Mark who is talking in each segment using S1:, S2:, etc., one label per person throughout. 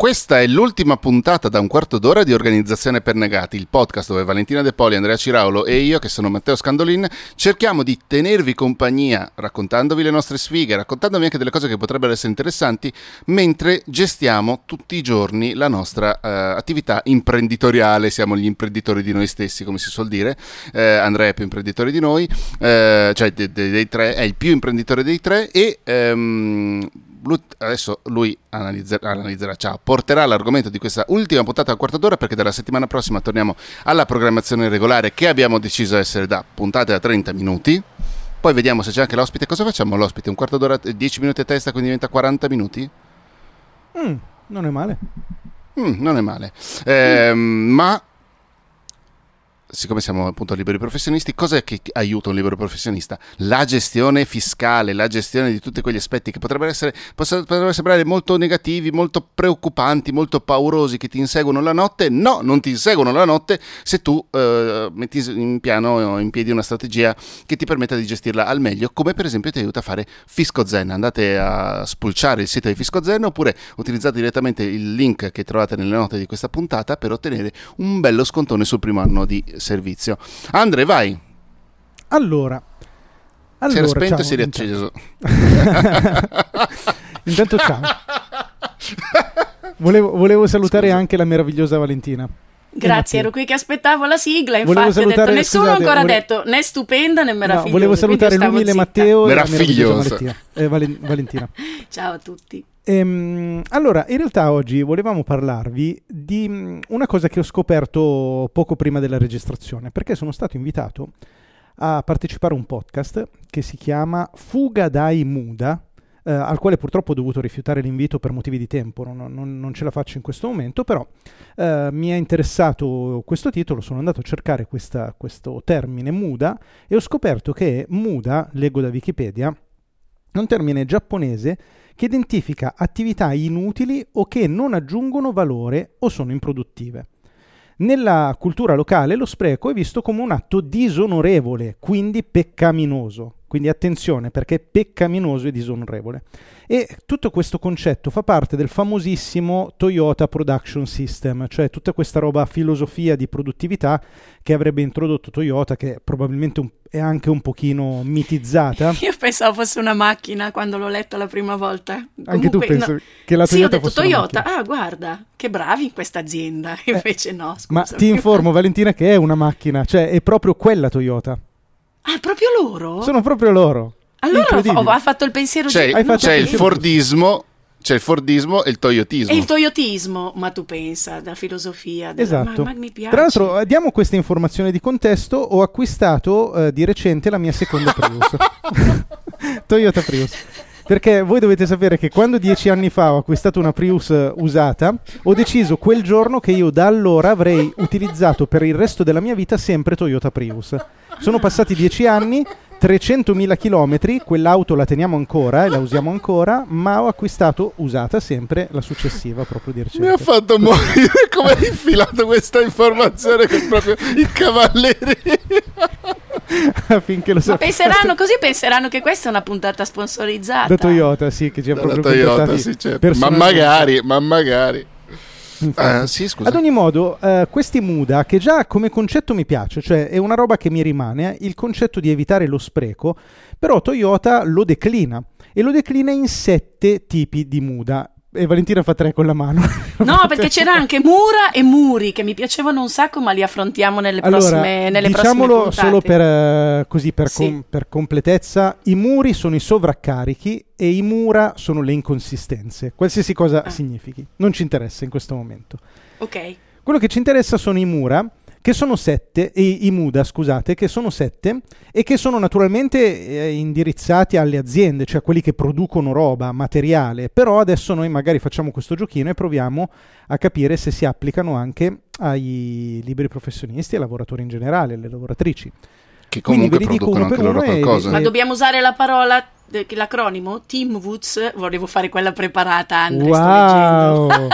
S1: Questa è l'ultima puntata da un quarto d'ora di Organizzazione per Negati, il podcast dove Valentina De Poli, Andrea Ciraulo e io, che sono Matteo Scandolin, cerchiamo di tenervi compagnia raccontandovi le nostre sfighe, raccontandovi anche delle cose che potrebbero essere interessanti, mentre gestiamo tutti i giorni la nostra uh, attività imprenditoriale. Siamo gli imprenditori di noi stessi, come si suol dire. Uh, Andrea è più imprenditore di noi, uh, cioè dei, dei, dei tre, è il più imprenditore dei tre e... Um, adesso lui analizzerà, analizzerà ciao, porterà l'argomento di questa ultima puntata al quarto d'ora perché dalla settimana prossima torniamo alla programmazione regolare che abbiamo deciso essere da puntate da 30 minuti. Poi vediamo se c'è anche l'ospite. Cosa facciamo l'ospite? Un quarto d'ora, 10 minuti a testa, quindi diventa 40 minuti?
S2: Mm, non è male.
S1: Mm, non è male. Eh, mm. Ma siccome siamo appunto liberi professionisti, cosa è che aiuta un libero professionista? La gestione fiscale, la gestione di tutti quegli aspetti che potrebbero, essere, potrebbero sembrare molto negativi, molto preoccupanti, molto paurosi, che ti inseguono la notte. No, non ti inseguono la notte se tu eh, metti in piano in piedi una strategia che ti permetta di gestirla al meglio, come per esempio ti aiuta a fare Fisco Zen. Andate a spulciare il sito di Fisco Zen oppure utilizzate direttamente il link che trovate nelle note di questa puntata per ottenere un bello scontone sul primo anno di servizio. Andre, vai.
S2: Allora,
S1: allora si era spento e si è riacceso.
S2: Intanto ciao. Volevo, volevo salutare Scusa. anche la meravigliosa Valentina.
S3: Grazie, ero qui che aspettavo la sigla. Infatti, salutare, detto, nessuno scusate, ancora vole... detto né stupenda né meravigliosa. No,
S2: volevo salutare l'umile Matteo
S1: e meravigliosa.
S2: Eh, Valen- Valentina.
S3: Ciao a tutti.
S2: Ehm, allora, in realtà oggi volevamo parlarvi di mm, una cosa che ho scoperto poco prima della registrazione, perché sono stato invitato a partecipare a un podcast che si chiama Fuga dai Muda, eh, al quale purtroppo ho dovuto rifiutare l'invito per motivi di tempo, non, non, non ce la faccio in questo momento, però eh, mi è interessato questo titolo, sono andato a cercare questa, questo termine muda e ho scoperto che muda, leggo da Wikipedia, è un termine giapponese che identifica attività inutili o che non aggiungono valore o sono improduttive. Nella cultura locale lo spreco è visto come un atto disonorevole, quindi peccaminoso. Quindi attenzione perché è peccaminoso e disonorevole. E tutto questo concetto fa parte del famosissimo Toyota Production System, cioè tutta questa roba filosofia di produttività che avrebbe introdotto Toyota, che probabilmente un, è anche un pochino mitizzata.
S3: Io pensavo fosse una macchina quando l'ho letta la prima volta.
S2: Anche Comunque, tu pensi no. che la Toyota sì, ho detto
S3: fosse Toyota, ah guarda, che bravi in questa azienda, eh, invece no. Scusa.
S2: Ma ti informo Valentina che è una macchina, cioè è proprio quella Toyota.
S3: Ah, proprio loro?
S2: Sono proprio loro.
S3: Allora ho, ho, fatto il pensiero
S1: c'è,
S3: di...
S1: C'è, no, c'è il Fordismo c'è il Fordismo e il Toyotismo.
S3: E il Toyotismo, ma tu pensa, da filosofia. Della...
S2: Esatto.
S3: Ma, ma mi piace.
S2: Tra l'altro, eh, diamo questa informazione di contesto. Ho acquistato uh, di recente la mia seconda Prius. Toyota Prius. Perché voi dovete sapere che quando dieci anni fa ho acquistato una Prius eh, usata, ho deciso quel giorno che io da allora avrei utilizzato per il resto della mia vita sempre Toyota Prius. Sono passati dieci anni, 300.000 km, quell'auto la teniamo ancora e la usiamo ancora, ma ho acquistato usata sempre la successiva proprio di recente.
S1: Mi ha fatto morire come hai infilato questa informazione che proprio il cavalleria.
S2: Finché lo sapete.
S3: Penseranno così, penseranno che questa è una puntata sponsorizzata.
S2: Da Toyota, sì, che ci ha proprio Toyota, sì,
S1: certo. Ma magari, ma magari.
S2: Uh, sì, Ad ogni modo, uh, questi Muda, che già come concetto mi piace, cioè è una roba che mi rimane, il concetto di evitare lo spreco, però Toyota lo declina e lo declina in sette tipi di Muda. E Valentina fa tre con la mano.
S3: No, perché c'era anche Mura e Muri che mi piacevano un sacco, ma li affrontiamo nelle
S2: allora,
S3: prossime nelle
S2: Diciamolo
S3: prossime
S2: solo per, uh, così, per, sì. com- per, completezza: i muri sono i sovraccarichi e i mura sono le inconsistenze. Qualsiasi cosa ah. significhi, non ci interessa in questo momento.
S3: Ok.
S2: Quello che ci interessa sono i mura che sono sette, i, i Muda, scusate, che sono sette e che sono naturalmente eh, indirizzati alle aziende, cioè quelli che producono roba, materiale, però adesso noi magari facciamo questo giochino e proviamo a capire se si applicano anche ai liberi professionisti, ai lavoratori in generale, alle lavoratrici.
S1: Che comunque producono anche loro qualcosa.
S3: E, Ma dobbiamo usare la parola l'acronimo Team Woods volevo fare quella preparata Andre
S2: wow. no.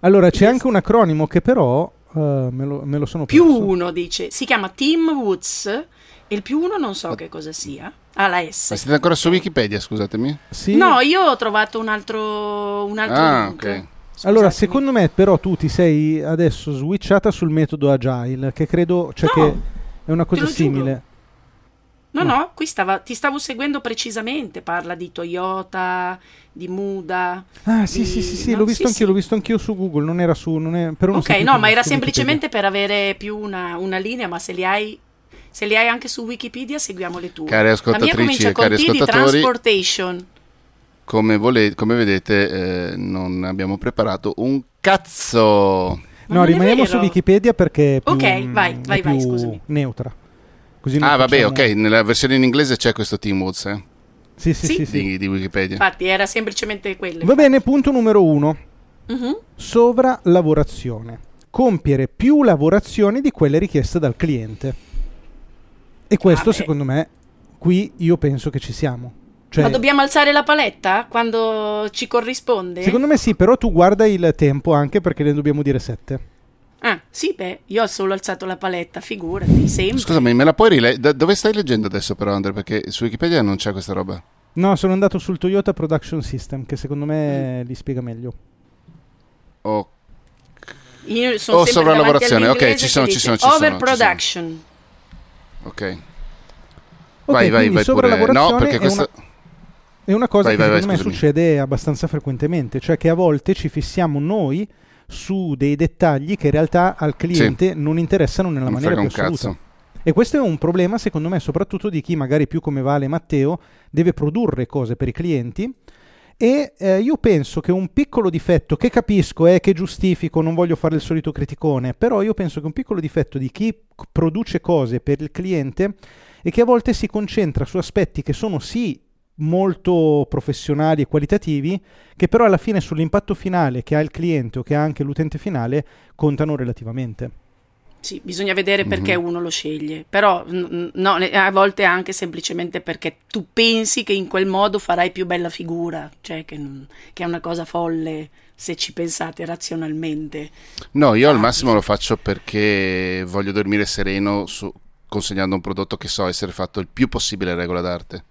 S2: allora c'è anche un acronimo che però Uh, me, lo, me, lo, sono
S3: più perso. uno dice si chiama Team Woods Il più uno non so oh. che cosa sia. Ah, la S.
S1: Ma siete ancora su Wikipedia, scusatemi?
S3: Sì. No, io ho trovato un altro, un altro ah, link. ok.
S2: Scusatemi. Allora, secondo me, però, tu ti sei adesso switchata sul metodo agile, che credo cioè no, che è una cosa simile.
S3: Giuro. No, no, qui stava, ti stavo seguendo precisamente. Parla di Toyota, di Muda.
S2: Ah, sì,
S3: di...
S2: sì, sì, sì, no? l'ho visto sì, anch'io, sì. l'ho visto anch'io su Google. Non era su. Non è,
S3: ok, no, ma era semplicemente per avere più una, una linea. Ma se li hai se li hai anche su Wikipedia, seguiamo le tue.
S1: Cari ascoltatrici e cari ascoltatori, transportation. Come, volete, come vedete, eh, non abbiamo preparato un cazzo.
S2: No, rimaniamo su Wikipedia perché è più,
S3: Ok, vai, vai, vai, scusami.
S2: neutra.
S1: Così ah, vabbè, ok, nella versione in inglese c'è questo Team Woods, eh?
S2: Sì, sì, sì,
S1: sì, di, di, Wikipedia.
S3: Infatti, era semplicemente quello.
S2: Va bene, punto numero uno. Uh-huh. Sovralavorazione. Compiere più lavorazioni di quelle richieste dal cliente. E questo, Vabbè. secondo me, qui io penso che ci siamo.
S3: Cioè, Ma dobbiamo alzare la paletta quando ci corrisponde?
S2: Secondo me sì, però tu guarda il tempo anche perché ne dobbiamo dire 7.
S3: Ah, sì, beh, io ho solo alzato la paletta, figurati, sempre.
S1: Scusami, me la puoi rileggere? dove stai leggendo adesso però, Andre? Perché su Wikipedia non c'è questa roba.
S2: No, sono andato sul Toyota Production System, che secondo me mm. li spiega meglio.
S1: Ok. Io sono oh, sovralavorazione, ok, ci sono, ci sono, ci sono.
S3: Overproduction.
S1: Ok. Vai, vai, vai pure. No, perché questa...
S2: Una... È una cosa vai, che vai, secondo vai, me succede abbastanza frequentemente, cioè che a volte ci fissiamo noi su dei dettagli che in realtà al cliente sì. non interessano nella non maniera più assoluta. Cazzo. E questo è un problema secondo me soprattutto di chi magari più come Vale Matteo deve produrre cose per i clienti e eh, io penso che un piccolo difetto, che capisco e eh, che giustifico, non voglio fare il solito criticone, però io penso che un piccolo difetto di chi produce cose per il cliente è che a volte si concentra su aspetti che sono sì molto professionali e qualitativi, che però alla fine sull'impatto finale che ha il cliente o che ha anche l'utente finale contano relativamente.
S3: Sì, bisogna vedere perché mm-hmm. uno lo sceglie, però no, a volte anche semplicemente perché tu pensi che in quel modo farai più bella figura, cioè che, che è una cosa folle se ci pensate razionalmente.
S1: No, io ah, al massimo lo faccio perché voglio dormire sereno su, consegnando un prodotto che so essere fatto il più possibile a regola d'arte.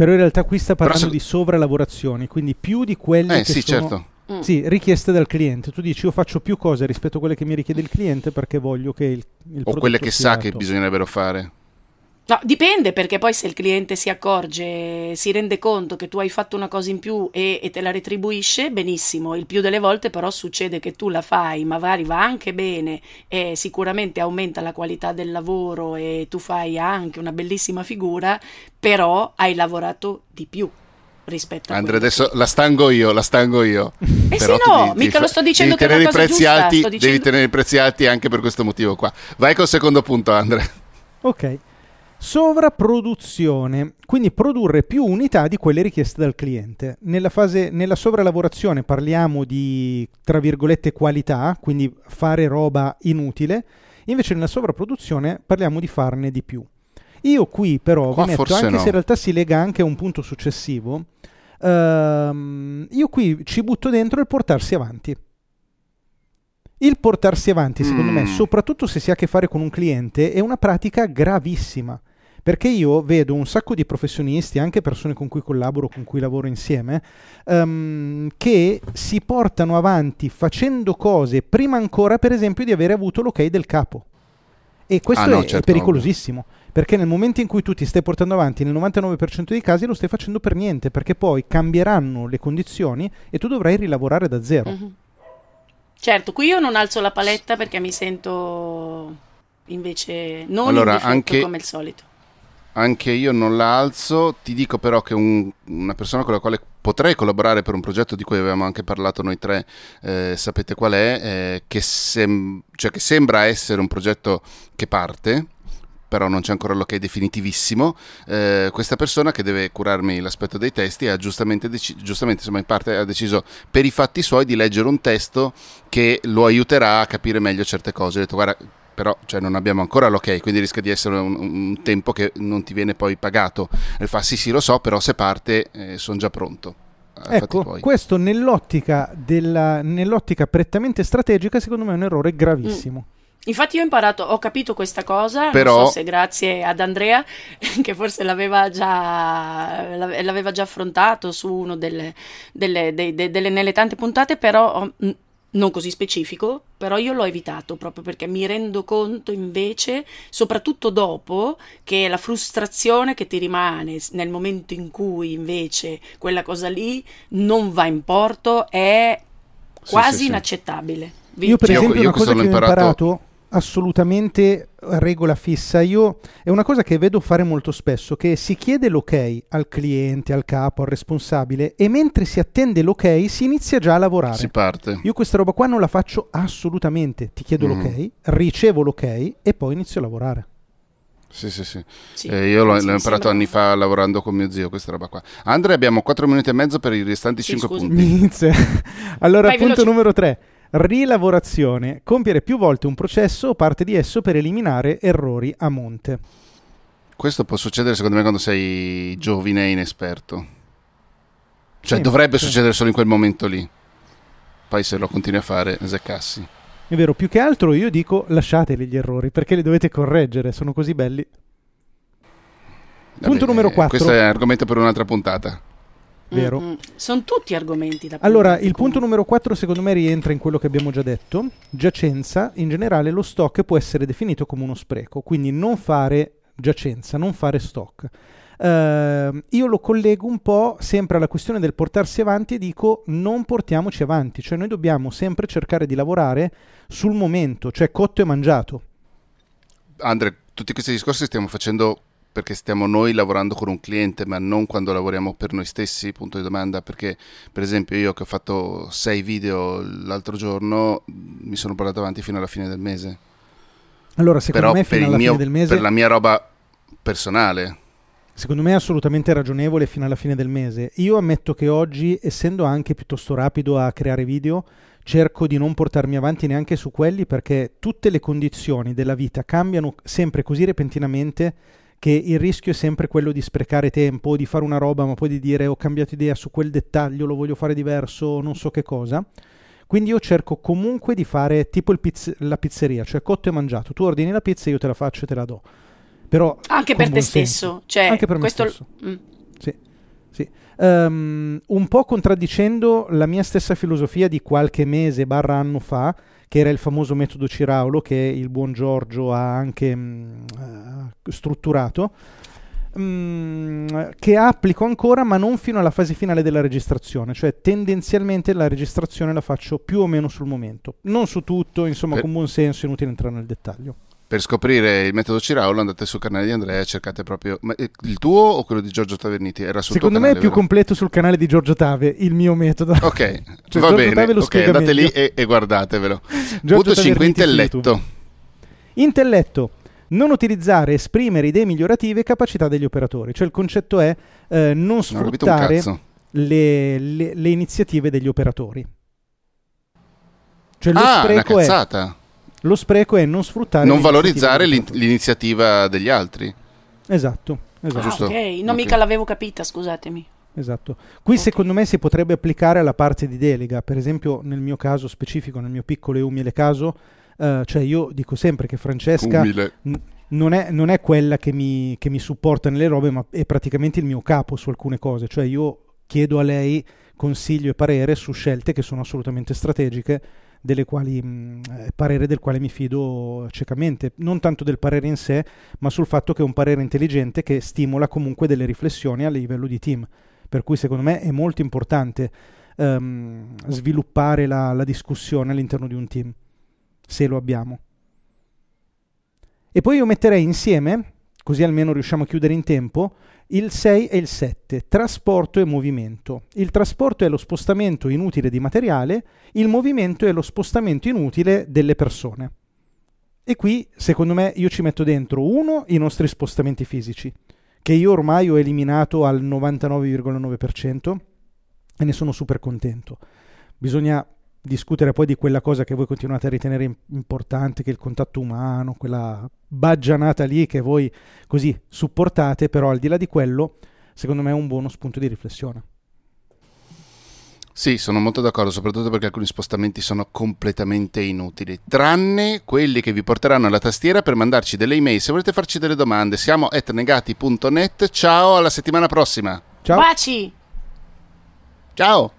S2: Però in realtà qui sta parlando se... di sovralavorazioni, quindi più di quelle
S1: eh,
S2: che
S1: sì,
S2: sono...
S1: certo
S2: Mm. Sì, richieste dal cliente. Tu dici io faccio più cose rispetto a quelle che mi richiede il cliente perché voglio che il, il
S1: O quelle che sa che bisognerebbero fare.
S3: No, dipende perché poi se il cliente si accorge, si rende conto che tu hai fatto una cosa in più e, e, te la retribuisce, benissimo. Il più delle volte però succede che tu la fai, magari va anche bene e sicuramente aumenta la qualità del lavoro e tu fai anche una bellissima figura, però hai lavorato di più rispetto a
S1: Andrea adesso la stango io la stango io.
S3: Eh Però sì no ti, mica ti, lo sto dicendo che giusta,
S1: alti
S3: dicendo...
S1: devi tenere i prezzi alti anche per questo motivo qua. Vai col secondo punto Andrea
S2: ok Sovrapproduzione, quindi produrre più unità di quelle richieste dal cliente. Nella, fase, nella sovralavorazione parliamo di, tra virgolette, qualità, quindi fare roba inutile, invece nella sovrapproduzione parliamo di farne di più. Io qui però Qua vi metto, anche no. se in realtà si lega anche a un punto successivo, ehm, io qui ci butto dentro il portarsi avanti. Il portarsi avanti, secondo mm. me, soprattutto se si ha a che fare con un cliente, è una pratica gravissima. Perché io vedo un sacco di professionisti, anche persone con cui collaboro, con cui lavoro insieme, um, che si portano avanti facendo cose prima ancora, per esempio, di avere avuto l'ok del capo. E questo ah, no, è, certo, è pericolosissimo. Perché nel momento in cui tu ti stai portando avanti, nel 99% dei casi lo stai facendo per niente, perché poi cambieranno le condizioni e tu dovrai rilavorare da zero. Mm-hmm.
S3: Certo, qui io non alzo la paletta perché mi sento invece non
S1: allora, anche,
S3: come il solito.
S1: Anche io non la alzo, ti dico però che un, una persona con la quale potrei collaborare per un progetto di cui avevamo anche parlato noi tre, eh, sapete qual è, eh, che, sem- cioè che sembra essere un progetto che parte, però non c'è ancora l'ok definitivissimo. Eh, questa persona che deve curarmi l'aspetto dei testi ha giustamente, dec- giustamente insomma, in parte ha deciso per i fatti suoi di leggere un testo che lo aiuterà a capire meglio certe cose. Ho detto guarda però cioè, non abbiamo ancora l'ok, quindi rischia di essere un, un, tempo che non ti viene poi pagato. E fa sì sì lo so, però se parte eh, sono già pronto.
S2: Eh, ecco, questo nell'ottica, della, nell'ottica prettamente strategica secondo me è un errore gravissimo. Mm.
S3: Infatti io ho imparato, ho capito questa cosa,
S1: Però-
S3: non so se grazie ad Andrea, che forse l'aveva già, l'aveva già affrontato su uno delle, delle- dei- de- delle- nelle tante puntate, però mh, non così specifico, però io l'ho evitato proprio perché mi rendo conto invece, soprattutto dopo, che la frustrazione che ti rimane nel momento in cui invece quella cosa lì non va in porto è quasi
S1: sì, sì.
S3: inaccettabile.
S2: Io per
S1: Io-
S2: esempio
S1: io
S2: una
S1: questo
S2: cosa che
S1: l'ho
S2: ho
S1: imparato-
S2: imparato assolutamente regola fissa, io è una cosa che vedo fare molto spesso, che si chiede l'ok al cliente, al capo, al responsabile e mentre si attende l'ok si inizia già a lavorare.
S1: Si parte.
S2: Io questa roba qua non la faccio assolutamente, ti chiedo
S1: Mm.
S2: l'ok, ricevo l'ok e poi inizio a lavorare.
S1: Sì, sì, sì.
S3: Sì,
S1: Eh, io l'ho, l'ho imparato anni fa lavorando con mio zio, questa roba qua. Andrea, abbiamo 4 minuti e mezzo per i restanti
S3: Sì,
S1: 5
S3: scusi.
S1: punti.
S2: Inizia. allora,
S3: Vai,
S2: punto
S3: veloce.
S2: numero 3. Rilavorazione. Compiere più volte un processo o parte di esso per eliminare errori a monte.
S1: Questo può succedere secondo me quando sei giovine e inesperto. Cioè
S2: Sì,
S1: dovrebbe
S2: sì.
S1: succedere solo in quel momento lì. Poi se lo continui a fare, zeccassi.
S2: È vero, più che altro io dico lasciateli gli errori perché li dovete correggere, sono così belli. Punto numero quattro.
S1: Questo è argomento per un'altra puntata.
S2: Vero.
S3: Mm, mm. Sono tutti argomenti da
S2: Allora, il punto numero 4 secondo me rientra in quello che abbiamo già detto. Giacenza, in generale lo stock può essere definito come uno spreco, quindi non fare giacenza, non fare stock. Ehm, io lo collego un po' sempre alla questione del portarsi avanti e dico non portiamoci avanti, cioè noi dobbiamo sempre cercare di lavorare sul momento, cioè cotto e mangiato.
S1: Andre, tutti questi discorsi stiamo facendo perché stiamo noi lavorando con un cliente, ma non quando lavoriamo per noi stessi, punto di domanda, perché per esempio io che ho fatto sei video l'altro giorno, mi sono portato avanti fino alla fine del mese.
S2: Allora, secondo
S1: Però
S2: me fino alla
S1: mio,
S2: fine del mese
S1: per la mia roba personale,
S2: Secondo me è assolutamente ragionevole fino alla fine del mese. Io ammetto che oggi, essendo anche piuttosto rapido a creare video, cerco di non portarmi avanti neanche su quelli perché tutte le condizioni della vita cambiano sempre così repentinamente che il rischio è sempre quello di sprecare tempo, di fare una roba ma poi di dire ho cambiato idea su quel dettaglio, lo voglio fare diverso, non so che cosa. Quindi io cerco comunque di fare tipo pizz- la pizzeria, cioè cotto e mangiato. Tu ordini la pizza, io te la faccio e te la do. Però
S3: Anche per te
S2: senso.
S3: stesso. Cioè,
S2: Anche per me
S3: questo...
S2: stesso.
S3: Mm.
S2: Sì, sì. Ehm, un po' contraddicendo la mia stessa filosofia di qualche mese barra anno fa, che era il famoso metodo Ciraulo che il buon Giorgio ha anche mh, eh, strutturato, mh, che applico ancora ma non fino alla fase finale della registrazione, cioè tendenzialmente la registrazione la faccio più o meno sul momento, non su tutto, insomma
S1: Per-
S2: con buon senso, inutile entrare nel dettaglio.
S1: Per scoprire il metodo Ciraulo andate sul canale di Andrea e cercate proprio... Ma eh, il tuo o quello di Giorgio Taverniti? Era sul
S2: Secondo me è
S1: canale,
S2: più
S1: vero?
S2: completo sul canale di Giorgio Tave, il mio metodo.
S1: Ok,
S2: Cioè,
S1: va
S2: Giorgio
S1: bene.
S2: Tave lo
S1: Ok,
S2: spiega
S1: andate lì
S2: meglio.
S1: e, e guardatevelo.
S2: Giorgio
S1: Punto 5,
S2: Taverniti su
S1: intelletto.
S2: Intelletto. Non utilizzare, esprimere idee migliorative e capacità degli operatori. Cioè il concetto è eh, non
S1: Non
S2: sfruttare
S1: cazzo.
S2: le, le- le iniziative degli operatori. Cioè lo,
S1: Ah, una
S2: spreco è,
S1: cazzata.
S2: Lo spreco è non sfruttare
S1: Non valorizzare l'iniziativa degli altri.
S2: Esatto,
S3: Ah,
S2: esatto.
S1: Giusto.
S3: ok. No,
S1: Ok.
S3: mica l'avevo capita, scusatemi.
S2: esatto. Qui
S3: Ok.
S2: secondo me si potrebbe applicare alla parte di delega, per esempio nel mio caso specifico, nel mio piccolo e umile caso, eh, cioè io dico sempre che Francesca
S1: Umile.
S2: n- non è, non è quella che mi, che mi supporta nelle robe, ma è praticamente il mio capo su alcune cose. Cioè io chiedo a lei consiglio e parere su scelte che sono assolutamente strategiche, quali, mh, eh, parere del quale mi fido ciecamente. Non tanto del parere in sé, ma sul fatto che è un parere intelligente che stimola comunque delle riflessioni a livello di team. Per cui secondo me è molto importante ehm, sviluppare la, la discussione all'interno di un team, se lo abbiamo. E poi io metterei insieme, così almeno riusciamo a chiudere in tempo, il 6 e il 7, trasporto e movimento. Il trasporto è lo spostamento inutile di materiale, il movimento è lo spostamento inutile delle persone. E qui, secondo me, io ci metto dentro uno i nostri spostamenti fisici, che io ormai ho eliminato al 99,9% e ne sono super contento. Bisogna discutere poi di quella cosa che voi continuate a ritenere importante, che è il contatto umano, quella baggianata lì che voi così supportate, però al di là di quello, secondo me è un buono spunto di riflessione.
S1: Sì, sono molto d'accordo, soprattutto perché alcuni spostamenti sono completamente inutili, tranne quelli che vi porteranno alla tastiera per mandarci delle email. Se volete farci delle domande, siamo at negati.net. Ciao, alla settimana prossima.
S2: Ciao.
S3: Baci.
S1: Ciao.